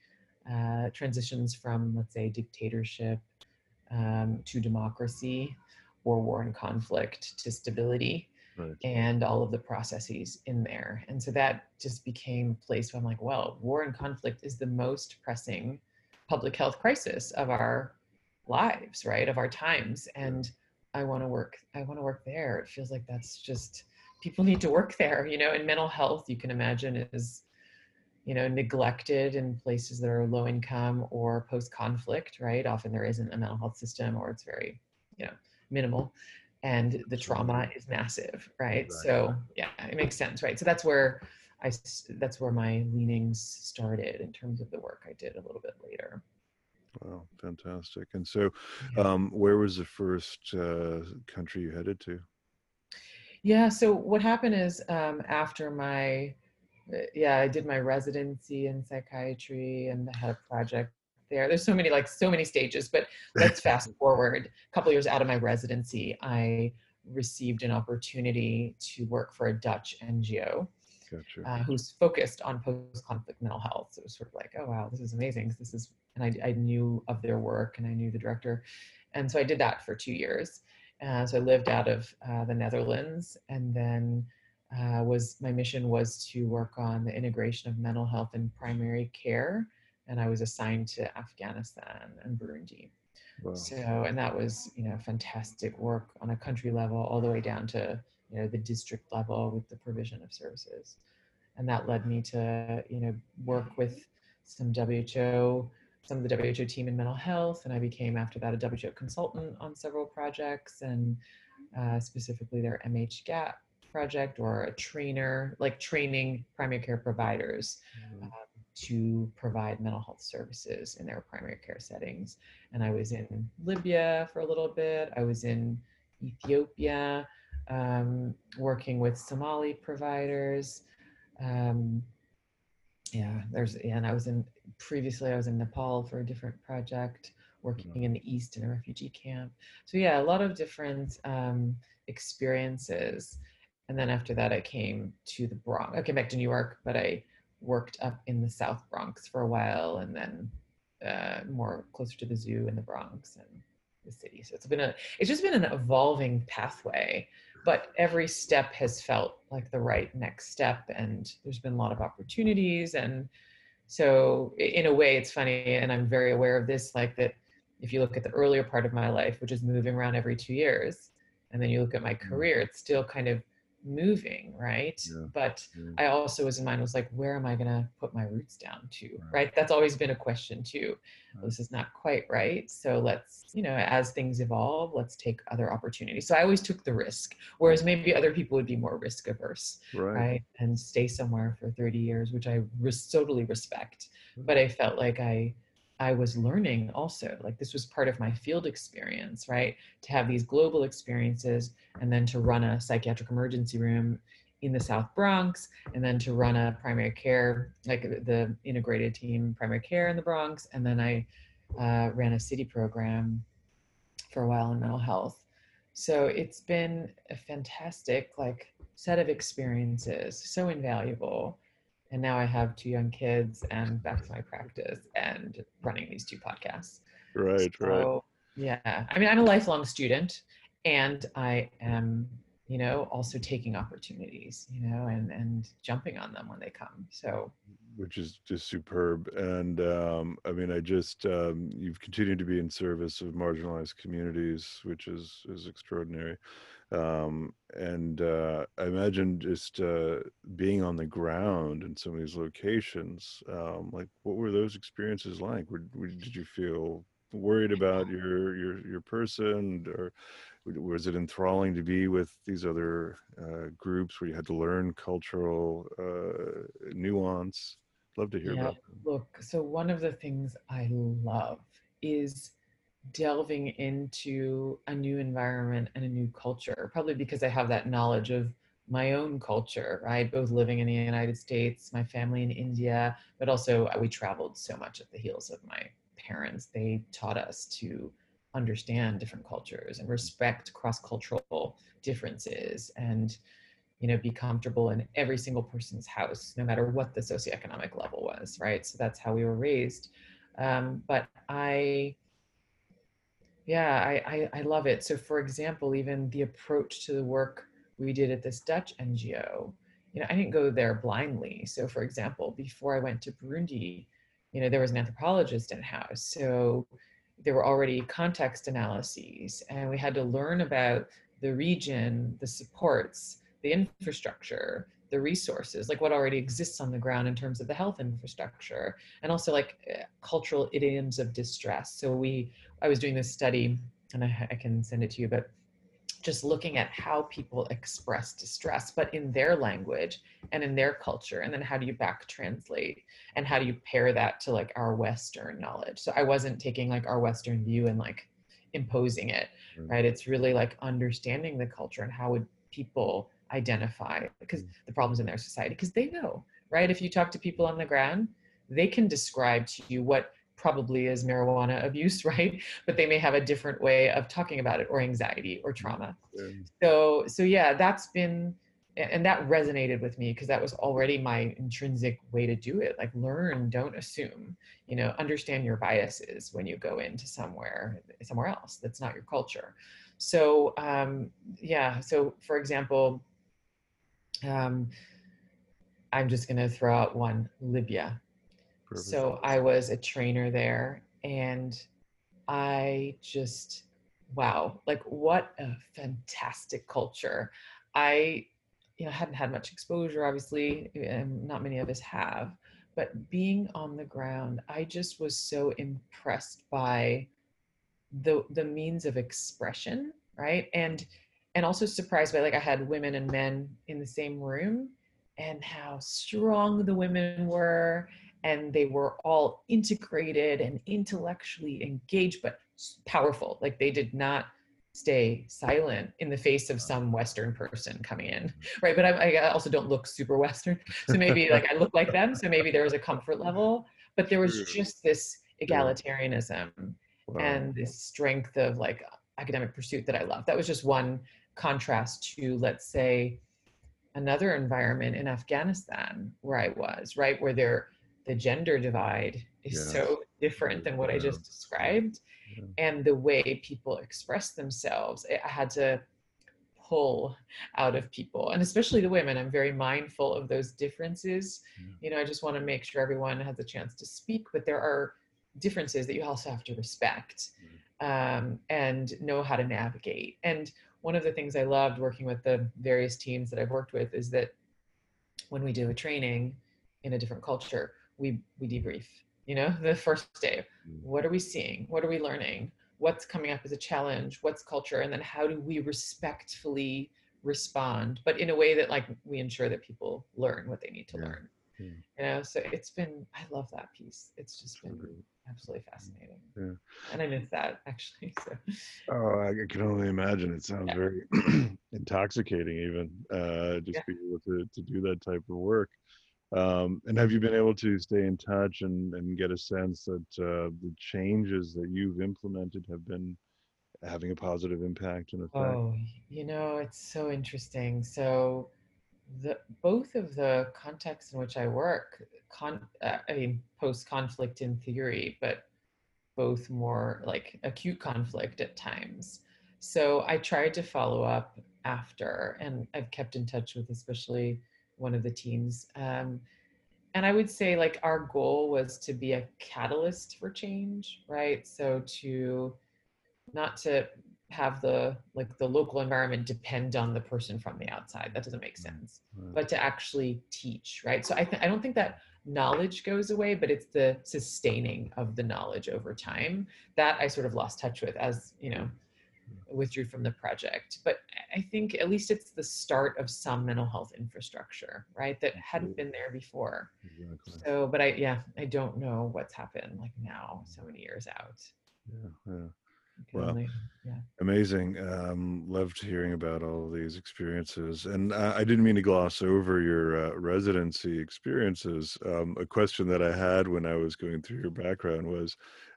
uh, transitions from, let's say, dictatorship um, to democracy or war and conflict to stability right. and all of the processes in there. And so that just became a place where I'm like, well, war and conflict is the most pressing public health crisis of our lives, right? Of our times. And I want to work, I want to work there. It feels like that's just people need to work there, you know, and mental health, you can imagine is you know neglected in places that are low income or post conflict right? Often there isn't a mental health system or it's very you know minimal and the trauma is massive right, right. so yeah it makes sense right? So that's where i that's where my leanings started in terms of the work i did a little bit later. Wow fantastic. And so um, where was the first uh, country you headed to? Yeah so what happened is um, after my yeah, I did my residency in psychiatry and had a project there. There's so many, like so many stages, but let's fast forward. A couple years out of my residency, I received an opportunity to work for a Dutch NGO gotcha. uh, who's focused on post-conflict mental health. So it was sort of like, oh wow, this is amazing. This is, and I, I knew of their work and I knew the director, and so I did that for two years. Uh, so I lived out of uh, the Netherlands, and then uh, was my mission was to work on the integration of mental health in primary care, and I was assigned to Afghanistan and Burundi. Wow. So, and that was you know fantastic work on a country level, all the way down to you know the district level with the provision of services, and that led me to you know work with some WHO, some of the WHO team in mental health, and I became after that a WHO consultant on several projects and uh, specifically their mhGAP project or a trainer, like training primary care providers mm-hmm. um, to provide mental health services in their primary care settings. And I was in Libya for a little bit. I was in Ethiopia, um, working with Somali providers. Um, yeah, there's, and I was in, previously I was in Nepal for a different project, working mm-hmm. in the East in a refugee camp. So yeah, a lot of different um, experiences and then after that, I came to the Bronx. I came back to New York, but I worked up in the South Bronx for a while, and then uh, more closer to the zoo in the Bronx and the city. So it's been a, it's just been an evolving pathway, but every step has felt like the right next step, and there's been a lot of opportunities, and so in a way, it's funny, and I'm very aware of this, like that. If you look at the earlier part of my life, which is moving around every two years, and then you look at my mm. career, it's still kind of moving right yeah. but yeah. i also was in mind was like where am i going to put my roots down to right. right. that's always been a question too right. this is not quite right so let's you know as things evolve let's take other opportunities so i always took the risk whereas maybe other people would be more risk averse right, right? and stay somewhere for 30 years which i res- totally respect but mm-hmm. i felt like i I was learning also. Like this was part of my field experience, right? To have these global experiences and then to run a psychiatric emergency room in the South Bronx and then to run a primary care, like the integrated team primary care in the Bronx. And then I uh, ran a city program for a while in mental health. So it's been a fantastic like set of experiences, so invaluable and now I have two young kids and back to my practice and running these two podcasts. Right, so, right. Yeah. I mean, I'm a lifelong student and I am, you know, also taking opportunities, you know, and and jumping on them when they come. So which is just superb. And um, I mean, I just um, you've continued to be in service of marginalized communities, which is is extraordinary. Um, and uh, I imagine just uh, being on the ground in some of these locations, um, like what were those experiences like? Were, were, did you feel worried about your your your person, or was it enthralling to be with these other uh, groups where you had to learn cultural uh, nuance? Love to hear yeah, about. That. Look, so one of the things I love is delving into a new environment and a new culture, probably because I have that knowledge of my own culture, right? Both living in the United States, my family in India, but also uh, we traveled so much at the heels of my parents. They taught us to understand different cultures and respect cross-cultural differences and you know be comfortable in every single person's house no matter what the socioeconomic level was right so that's how we were raised um, but i yeah, I, I, I love it. So, for example, even the approach to the work we did at this Dutch NGO, you know, I didn't go there blindly. So, for example, before I went to Burundi, you know, there was an anthropologist in house. So, there were already context analyses, and we had to learn about the region, the supports, the infrastructure, the resources, like what already exists on the ground in terms of the health infrastructure, and also like uh, cultural idioms of distress. So we, I was doing this study, and I, I can send it to you, but just looking at how people express distress, but in their language and in their culture. And then how do you back translate and how do you pair that to like our Western knowledge? So I wasn't taking like our Western view and like imposing it, mm. right? It's really like understanding the culture and how would people identify because mm. the problems in their society, because they know, right? If you talk to people on the ground, they can describe to you what probably is marijuana abuse, right? But they may have a different way of talking about it or anxiety or trauma. Yeah. So so yeah, that's been and that resonated with me because that was already my intrinsic way to do it like learn don't assume you know understand your biases when you go into somewhere somewhere else that's not your culture so um yeah so for example um i'm just going to throw out one libya Perfect. So I was a trainer there and I just, wow, like what a fantastic culture. I, you know, hadn't had much exposure, obviously, and not many of us have, but being on the ground, I just was so impressed by the the means of expression, right? And and also surprised by like I had women and men in the same room and how strong the women were and they were all integrated and intellectually engaged but powerful. Like they did not stay silent in the face of some western person coming in mm-hmm. right? But I, I, also don't look super western so maybe like i look like them so maybe there was a comfort level but there was just this egalitarianism wow. and this strength of like academic pursuit that i love. That was just one contrast to let's say another environment in afghanistan where i was right where there the gender divide is yeah. so different than what yeah. I just described. Yeah. And the way people express themselves, I had to pull out of people and especially the women. I'm very mindful of those differences. You know, I just want to make sure everyone has a chance to speak, but there are differences that you also have to respect um, and know how to navigate. And one of the things I loved working with the various teams that I've worked with is that when we do a training in a different culture, we we debrief you know the first day. Mm. what are we seeing? What are we learning? What's coming up as a challenge? What's culture? And then how do we respectfully respond but in a way that like we ensure that people learn what they need to yeah. learn yeah. you know so it's been i love that piece it's just been absolutely fascinating yeah and i miss that actually so oh i can only imagine it sounds yeah. very intoxicating even uh just yeah. be able to, to do that type of work um, and have you been able to stay in touch and, and get a sense that uh, the changes that you've implemented have been having a positive impact and effect? Oh, you know, it's so interesting. So, the both of the contexts in which I work, con, uh, I mean, post conflict in theory, but both more like acute conflict at times. So I tried to follow up after, and I've kept in touch with especially one of the teams. Um, and I would say like our goal was to be a catalyst for change, right? So to not to have the like the local environment depend on the person from the outside. That doesn't make mm, sense. Right. But to actually teach, right? So I th- I don't think that knowledge goes away, but it's the sustaining of the knowledge over time that I sort of lost touch with as you know withdrew from the project. But I think at least it's the start of some mental health infrastructure, right? That hadn't been there before. Exactly. So, but I, yeah, I don't know what's happened like now, so many years out. Yeah, yeah. Only, yeah. amazing. Um, loved hearing about all of these experiences. And I, I didn't mean to gloss over your uh, residency experiences. Um, a question that I had when I was going through your background was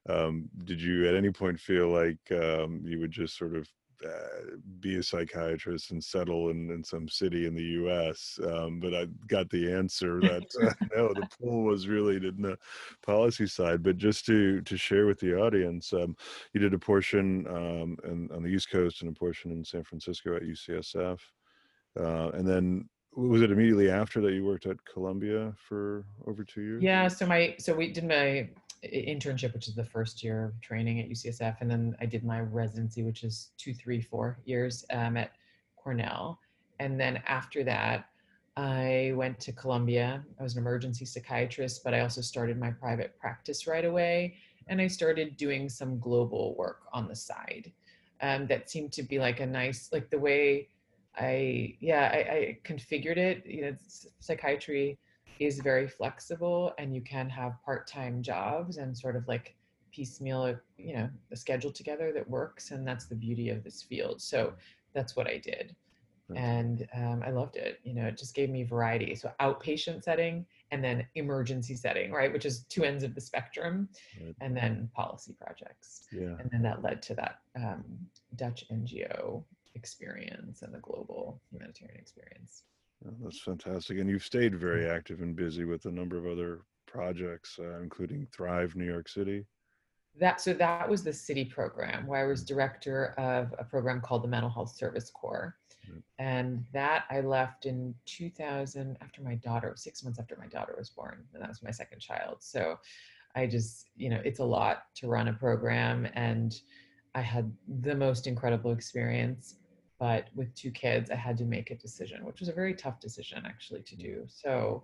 um, did you at any point feel like um, you would just sort of uh, be a psychiatrist and settle in, in some city in the U.S. Um, but I got the answer that uh, no, the pool was really in the policy side. But just to to share with the audience, um, you did a portion um, in, on the East Coast and a portion in San Francisco at UCSF, uh, and then was it immediately after that you worked at Columbia for over two years? Yeah. So my so we did my internship, which is the first year of training at UCSF, and then I did my residency, which is two, three, four years um, at Cornell, and then after that, I went to Columbia. I was an emergency psychiatrist, but I also started my private practice right away. And I started doing some global work on the side. Um, that seemed to be like a nice, like the way I, yeah, I, I configured it. You know, psychiatry is very flexible and you can have part-time jobs and sort of like piecemeal, you know, a schedule together that works. And that's the beauty of this field. So that's what I did and um, I loved it. You know, it just gave me variety. So outpatient setting and then emergency setting, right, which is two ends of the spectrum, right. and then policy projects. Yeah. And then that led to that um, Dutch NGO experience and the global humanitarian experience. Yeah, that's fantastic. And you've stayed very active and busy with a number of other projects, uh, including Thrive New York City. That so that was the city program where I was director of a program called the Mental Health Service Corps and that I left in 2000 after my daughter, six months after my daughter was born. And that was my second child. So I just, you know, it's a lot to run a program. And I had the most incredible experience. But with two kids, I had to make a decision, which was a very tough decision actually to do. So,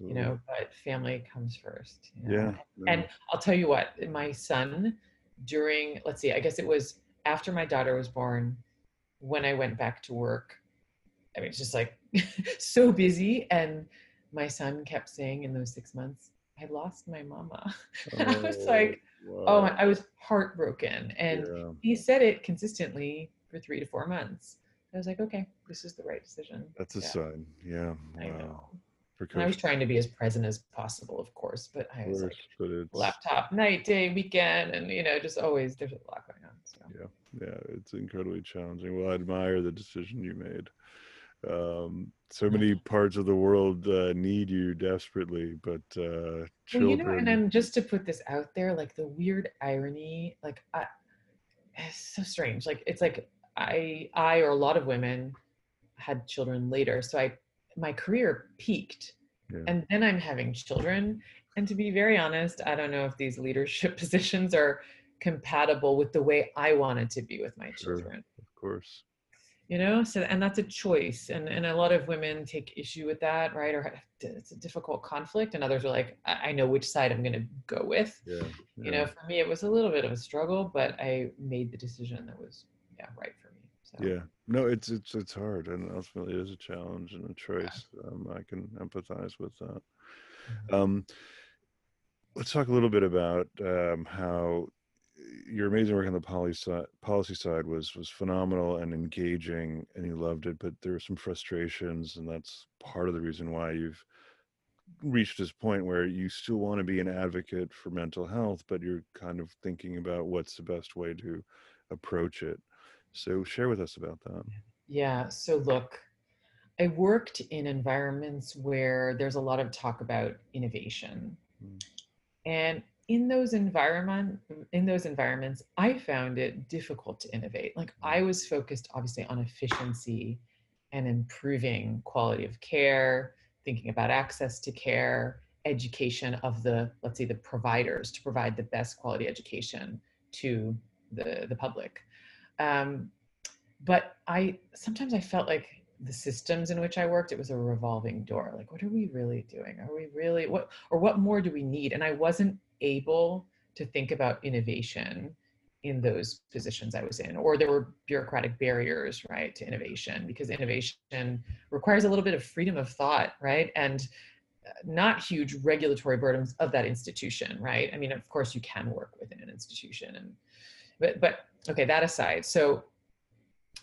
you know, but family comes first. You know? yeah, yeah. And I'll tell you what, my son, during, let's see, I guess it was after my daughter was born, when I went back to work, I mean, it's just like so busy. And my son kept saying in those six months, I lost my mama. Oh, and I was oh, like, oh, wow. oh, I was heartbroken. And yeah. he said it consistently for three to four months. I was like, okay, this is the right decision. That's a yeah. sign. Yeah. Wow. I know. I was trying to be as present as possible, of course, but I was course, like laptop, night, day, weekend, and you know, just always there's a lot going on. So. Yeah, yeah, it's incredibly challenging. Well, I admire the decision you made. Um, so many parts of the world uh, need you desperately, but uh, children. Well, you know, and just to put this out there, like the weird irony, like I, it's so strange. Like it's like I, I or a lot of women had children later, so I my career peaked. Yeah. and then i'm having children and to be very honest i don't know if these leadership positions are compatible with the way i wanted to be with my sure, children. of course. You know so and that's a choice and and a lot of women take issue with that right or it's a difficult conflict and others are like i know which side i'm going to go with. Yeah, yeah, you know for me it was a little bit of a struggle but i made the decision that was yeah right for me so. Yeah, no, it's it's it's hard, and ultimately it is a challenge and a choice. Yeah. Um, I can empathize with that. Mm-hmm. Um, let's talk a little bit about um, how your amazing work on the policy side, policy side was was phenomenal and engaging, and you loved it. But there were some frustrations, and that's part of the reason why you've reached this point where you still want to be an advocate for mental health, but you're kind of thinking about what's the best way to approach it. So share with us about that. Yeah. So look, I worked in environments where there's a lot of talk about innovation. Mm. And in those environment in those environments, I found it difficult to innovate. Like I mm. was focused obviously on efficiency and improving quality of care, thinking about access to care, education of the let's say the providers to provide the best quality education to the the public um, but I sometimes I felt like the systems in which I worked, it was a revolving door. Like, what are we really doing? Are we really what or what more do we need? And I wasn't able to think about innovation in those positions I was in, or there were bureaucratic barriers, right, to innovation because innovation requires a little bit of freedom of thought, right, and uh, not huge regulatory burdens of that institution, right? I mean, of course, you can work within an institution, and but but okay, that aside, so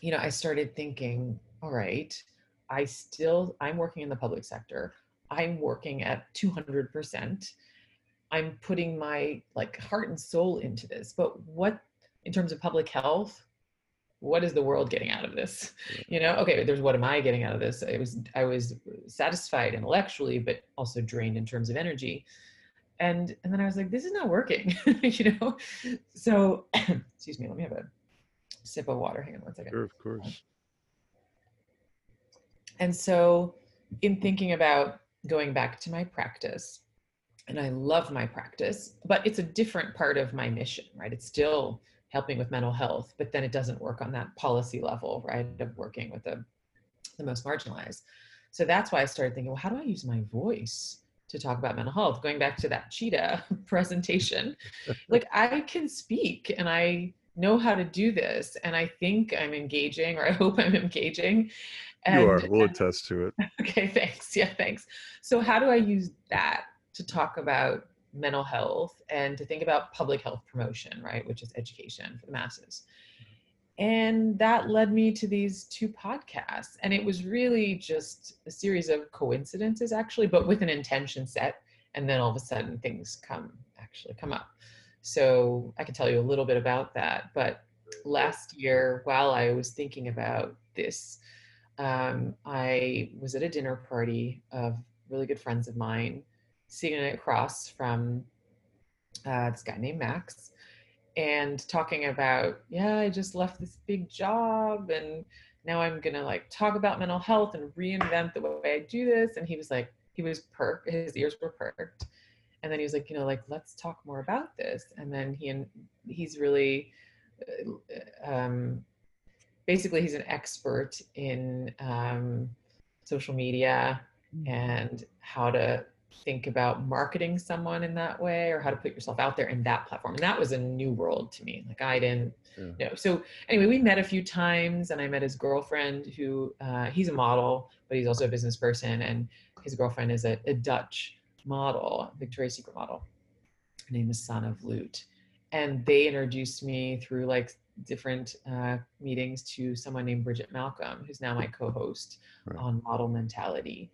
you know, I started thinking, all right, I still, I'm working in the public sector. I'm working at 200%. I'm putting my like heart and soul into this. But what, in terms of public health, what is the world getting out of this? You know, okay, there's what am I getting out of this? I was, I was satisfied intellectually, but also drained in terms of energy. And, and then I was like, this is not working, you know? So, excuse me, let me have a sip of water. Hang on one second. Sure, of course. Um, and so, in thinking about going back to my practice, and I love my practice, but it's a different part of my mission, right? It's still helping with mental health, but then it doesn't work on that policy level, right? Of working with the, the most marginalized. So that's why I started thinking, well, how do I use my voice to talk about mental health? Going back to that cheetah presentation, like I can speak and I know how to do this and I think I'm engaging or I hope I'm engaging. And, you are. We'll attest to it. Okay, thanks. Yeah, thanks. So how do I use that to talk about mental health and to think about public health promotion, right, which is education for the masses? And that led me to these two podcasts. And it was really just a series of coincidences, actually, but with an intention set. And then all of a sudden things come actually come up. So I can tell you a little bit about that. But last year, while I was thinking about this, um, I was at a dinner party of really good friends of mine, sitting across from uh, this guy named Max, and talking about, yeah, I just left this big job and now I'm gonna like talk about mental health and reinvent the way I do this. And he was like, he was perked, his ears were perked and then he was like you know like let's talk more about this and then he and he's really uh, um, basically he's an expert in um, social media mm. and how to think about marketing someone in that way or how to put yourself out there in that platform and that was a new world to me like i didn't yeah. know so anyway we met a few times and i met his girlfriend who uh, he's a model but he's also a business person and his girlfriend is a, a dutch model, Victoria's Secret model. Her name is Sanne Vloet. And they introduced me through like different uh, meetings to someone named Bridget Malcolm, who's now my co-host right. on model mentality.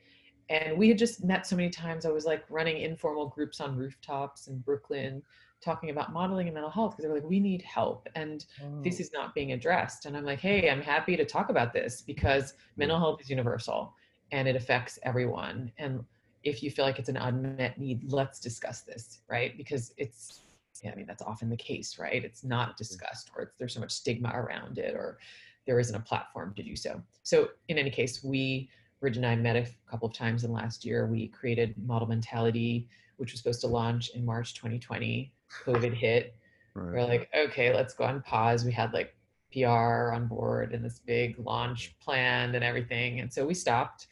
And we had just met so many times. I was like running informal groups on rooftops in Brooklyn, talking about modeling and mental health because they were like, we need help and oh. this is not being addressed. And I'm like, hey, I'm happy to talk about this because mental health is universal and it affects everyone. And if you feel like it's an unmet need, let's discuss this, right? Because it's, yeah, I mean, that's often the case, right? It's not mm. discussed or there's so much stigma around it or there isn't a platform to do so. So in any case, we, Bridge and I met a couple of times in last year. We created Model Mentality, which was supposed to launch in March 2020. COVID hit. Right. We're like, okay, let's go on pause. We had like PR on board and this big launch planned and everything. And so we stopped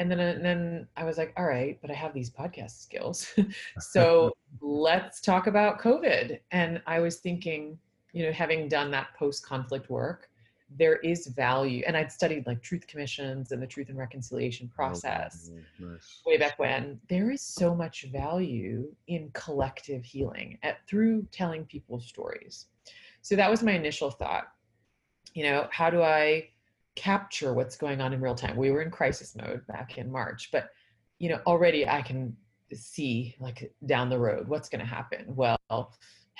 and then and then I was like, all right, but I have these podcast skills, so let's talk about COVID. And I was thinking, you know, having done that post-conflict work, there is value, and I'd studied like truth commissions and the truth and reconciliation process oh, nice. way back when. There is so much value in collective healing at through telling people's stories. So that was my initial thought. You know, how do I capture what's going on in real time. We were in crisis mode back in March, but you know, already I can see like down the road what's going to happen. Well,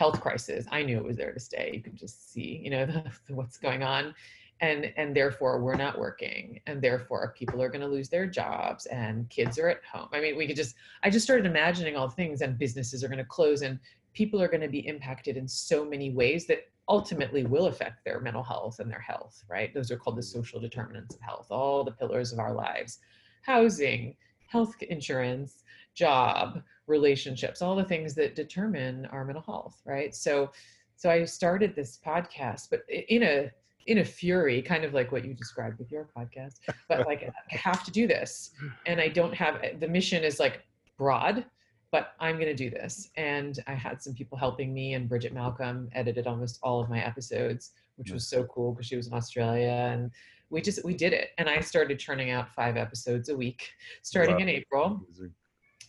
health crisis, I knew it was there to stay. You can just see, you know, the, what's going on. And, and therefore we're not working and therefore people are going to lose their jobs and kids are at home. I mean, we could just, I just started imagining all things and businesses are going to close and people are going to be impacted in so many ways that ultimately will affect their mental health and their health, right? Those are called the social determinants of health, all the pillars of our lives housing, health insurance, job, relationships, all the things that determine our mental health, right? So, so I started this podcast, but in a in a fury, kind of like what you described with your podcast, but like I have to do this, and I don't have eh, the mission is like broad, but I'm going to do this. And I had some people helping me, and Bridget Malcolm edited almost all of my episodes, which was so cool because she was in Australia. And we just, we did it. And I started churning out five episodes a week starting wow. in April. Amazing.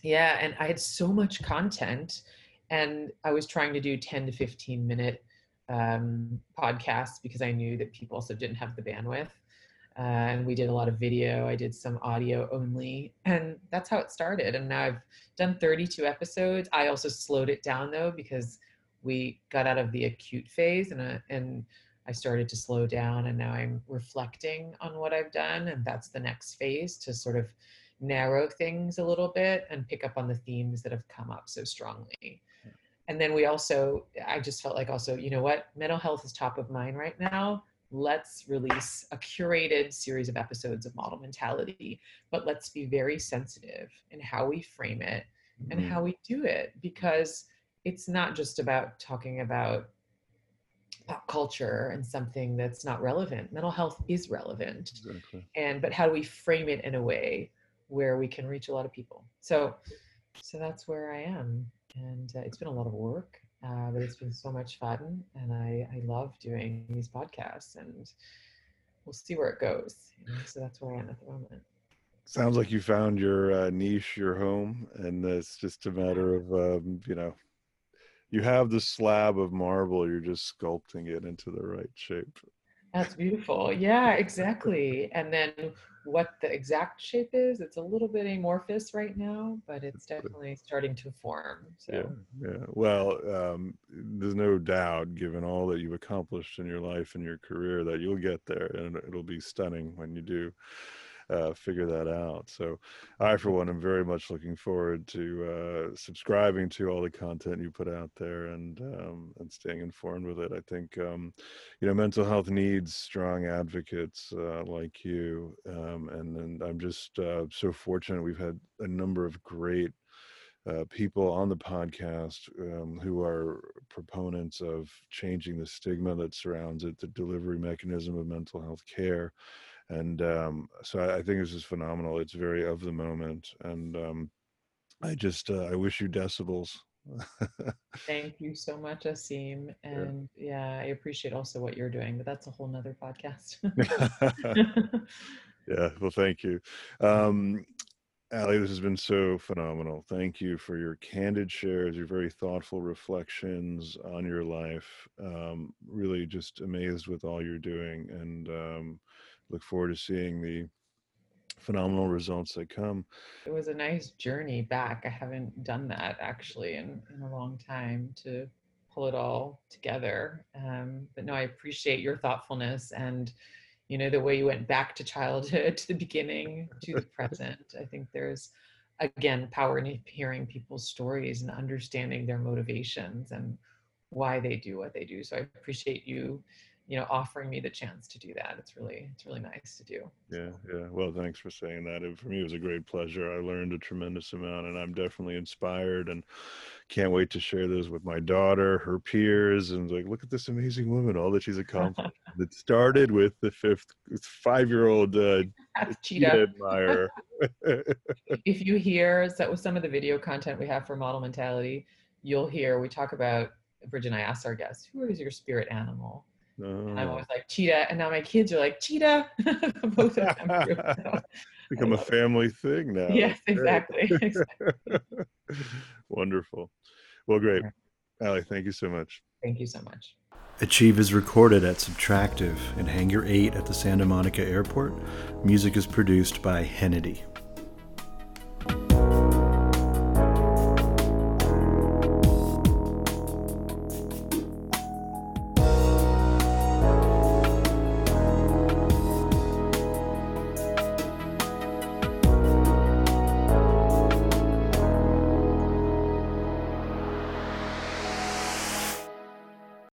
Yeah. And I had so much content, and I was trying to do 10 to 15 minute um, podcasts because I knew that people also didn't have the bandwidth uh, and we did a lot of video. I did some audio only, and that's how it started. And now I've done 32 episodes. I also slowed it down though because we got out of the acute phase, and uh, and I started to slow down. And now I'm reflecting on what I've done, and that's the next phase to sort of narrow things a little bit and pick up on the themes that have come up so strongly. And then we also, I just felt like also, you know what, mental health is top of mind right now let's release a curated series of episodes of model mentality but let's be very sensitive in how we frame it and mm-hmm. how we do it because it's not just about talking about pop culture and something that's not relevant. Mental health is relevant. Exactly. And but how do we frame it in a way where we can reach a lot of people? So so that's where I am. And uh, it's been a lot of work, uh, but it's been so much fun. And I, I love doing these podcasts and we'll see where it goes. So that's where I am at the moment. Sounds like you found your uh, niche, your home, and it's just a matter of um, you know, you have the slab of marble. You're just sculpting it into the right shape. That's beautiful. Yeah, exactly. And then what the exact shape is, it's a little bit amorphous right now, but it's definitely starting to form. So. Yeah, yeah. Well, um, there's no doubt, given all that you've accomplished in your life and your career, that you'll get there, and it'll be stunning when you do uh, figure that out. So, I, for one, am very much looking forward to uh, subscribing to all the content you put out there and um, and staying informed with it. I think um, you know mental health needs strong advocates uh, like you, um, and and I'm just uh, so fortunate. We've had a number of great. Uh, people on the podcast um, who are proponents of changing the stigma that surrounds it, the delivery mechanism of mental health care, and um, so I, I, think this is phenomenal. It's very of the moment, and um, I just uh, I wish you decibels. Thank you so much, Asim, and yeah. yeah, I appreciate also what you're doing, but that's a whole nother podcast. yeah, well, thank you. Um, Allie, this has been so phenomenal. Thank you for your candid shares, your very thoughtful reflections on your life. Um, really just amazed with all you're doing. And um, look forward to seeing the phenomenal results that come. It was a nice journey back. I haven't done that actually in, in a long time to pull it all together. Um, but no, I appreciate your thoughtfulness and you know the way you went back to childhood, to the beginning, to the present. I think there's again power in hearing people's stories and understanding their motivations and why they do what they do. So I appreciate you you know offering me the chance to do that. It's really it's really nice to do. Yeah yeah. Well thanks for saying that. It, for me it was a great pleasure. I learned a tremendous amount and i'm definitely inspired and can't wait to share this with my daughter her peers and like look at this amazing woman all that she's accomplished. It started with the fifth five year old uh, cheetah. admirer if you hear so some of the video content we have for model mentality you'll hear we talk about Bridget and I asked our guests, who is your spirit animal? And I'm oh. always like cheetah, and now my kids are like cheetah. Both of them. Do, so. Become a family thing now. Yes, exactly. exactly. Wonderful. Well, great, Allie. Thank you so much. Thank you so much. Achieve is recorded at Subtractive in Hangar 8 at the Santa Monica Airport. Music is produced by Hennedy.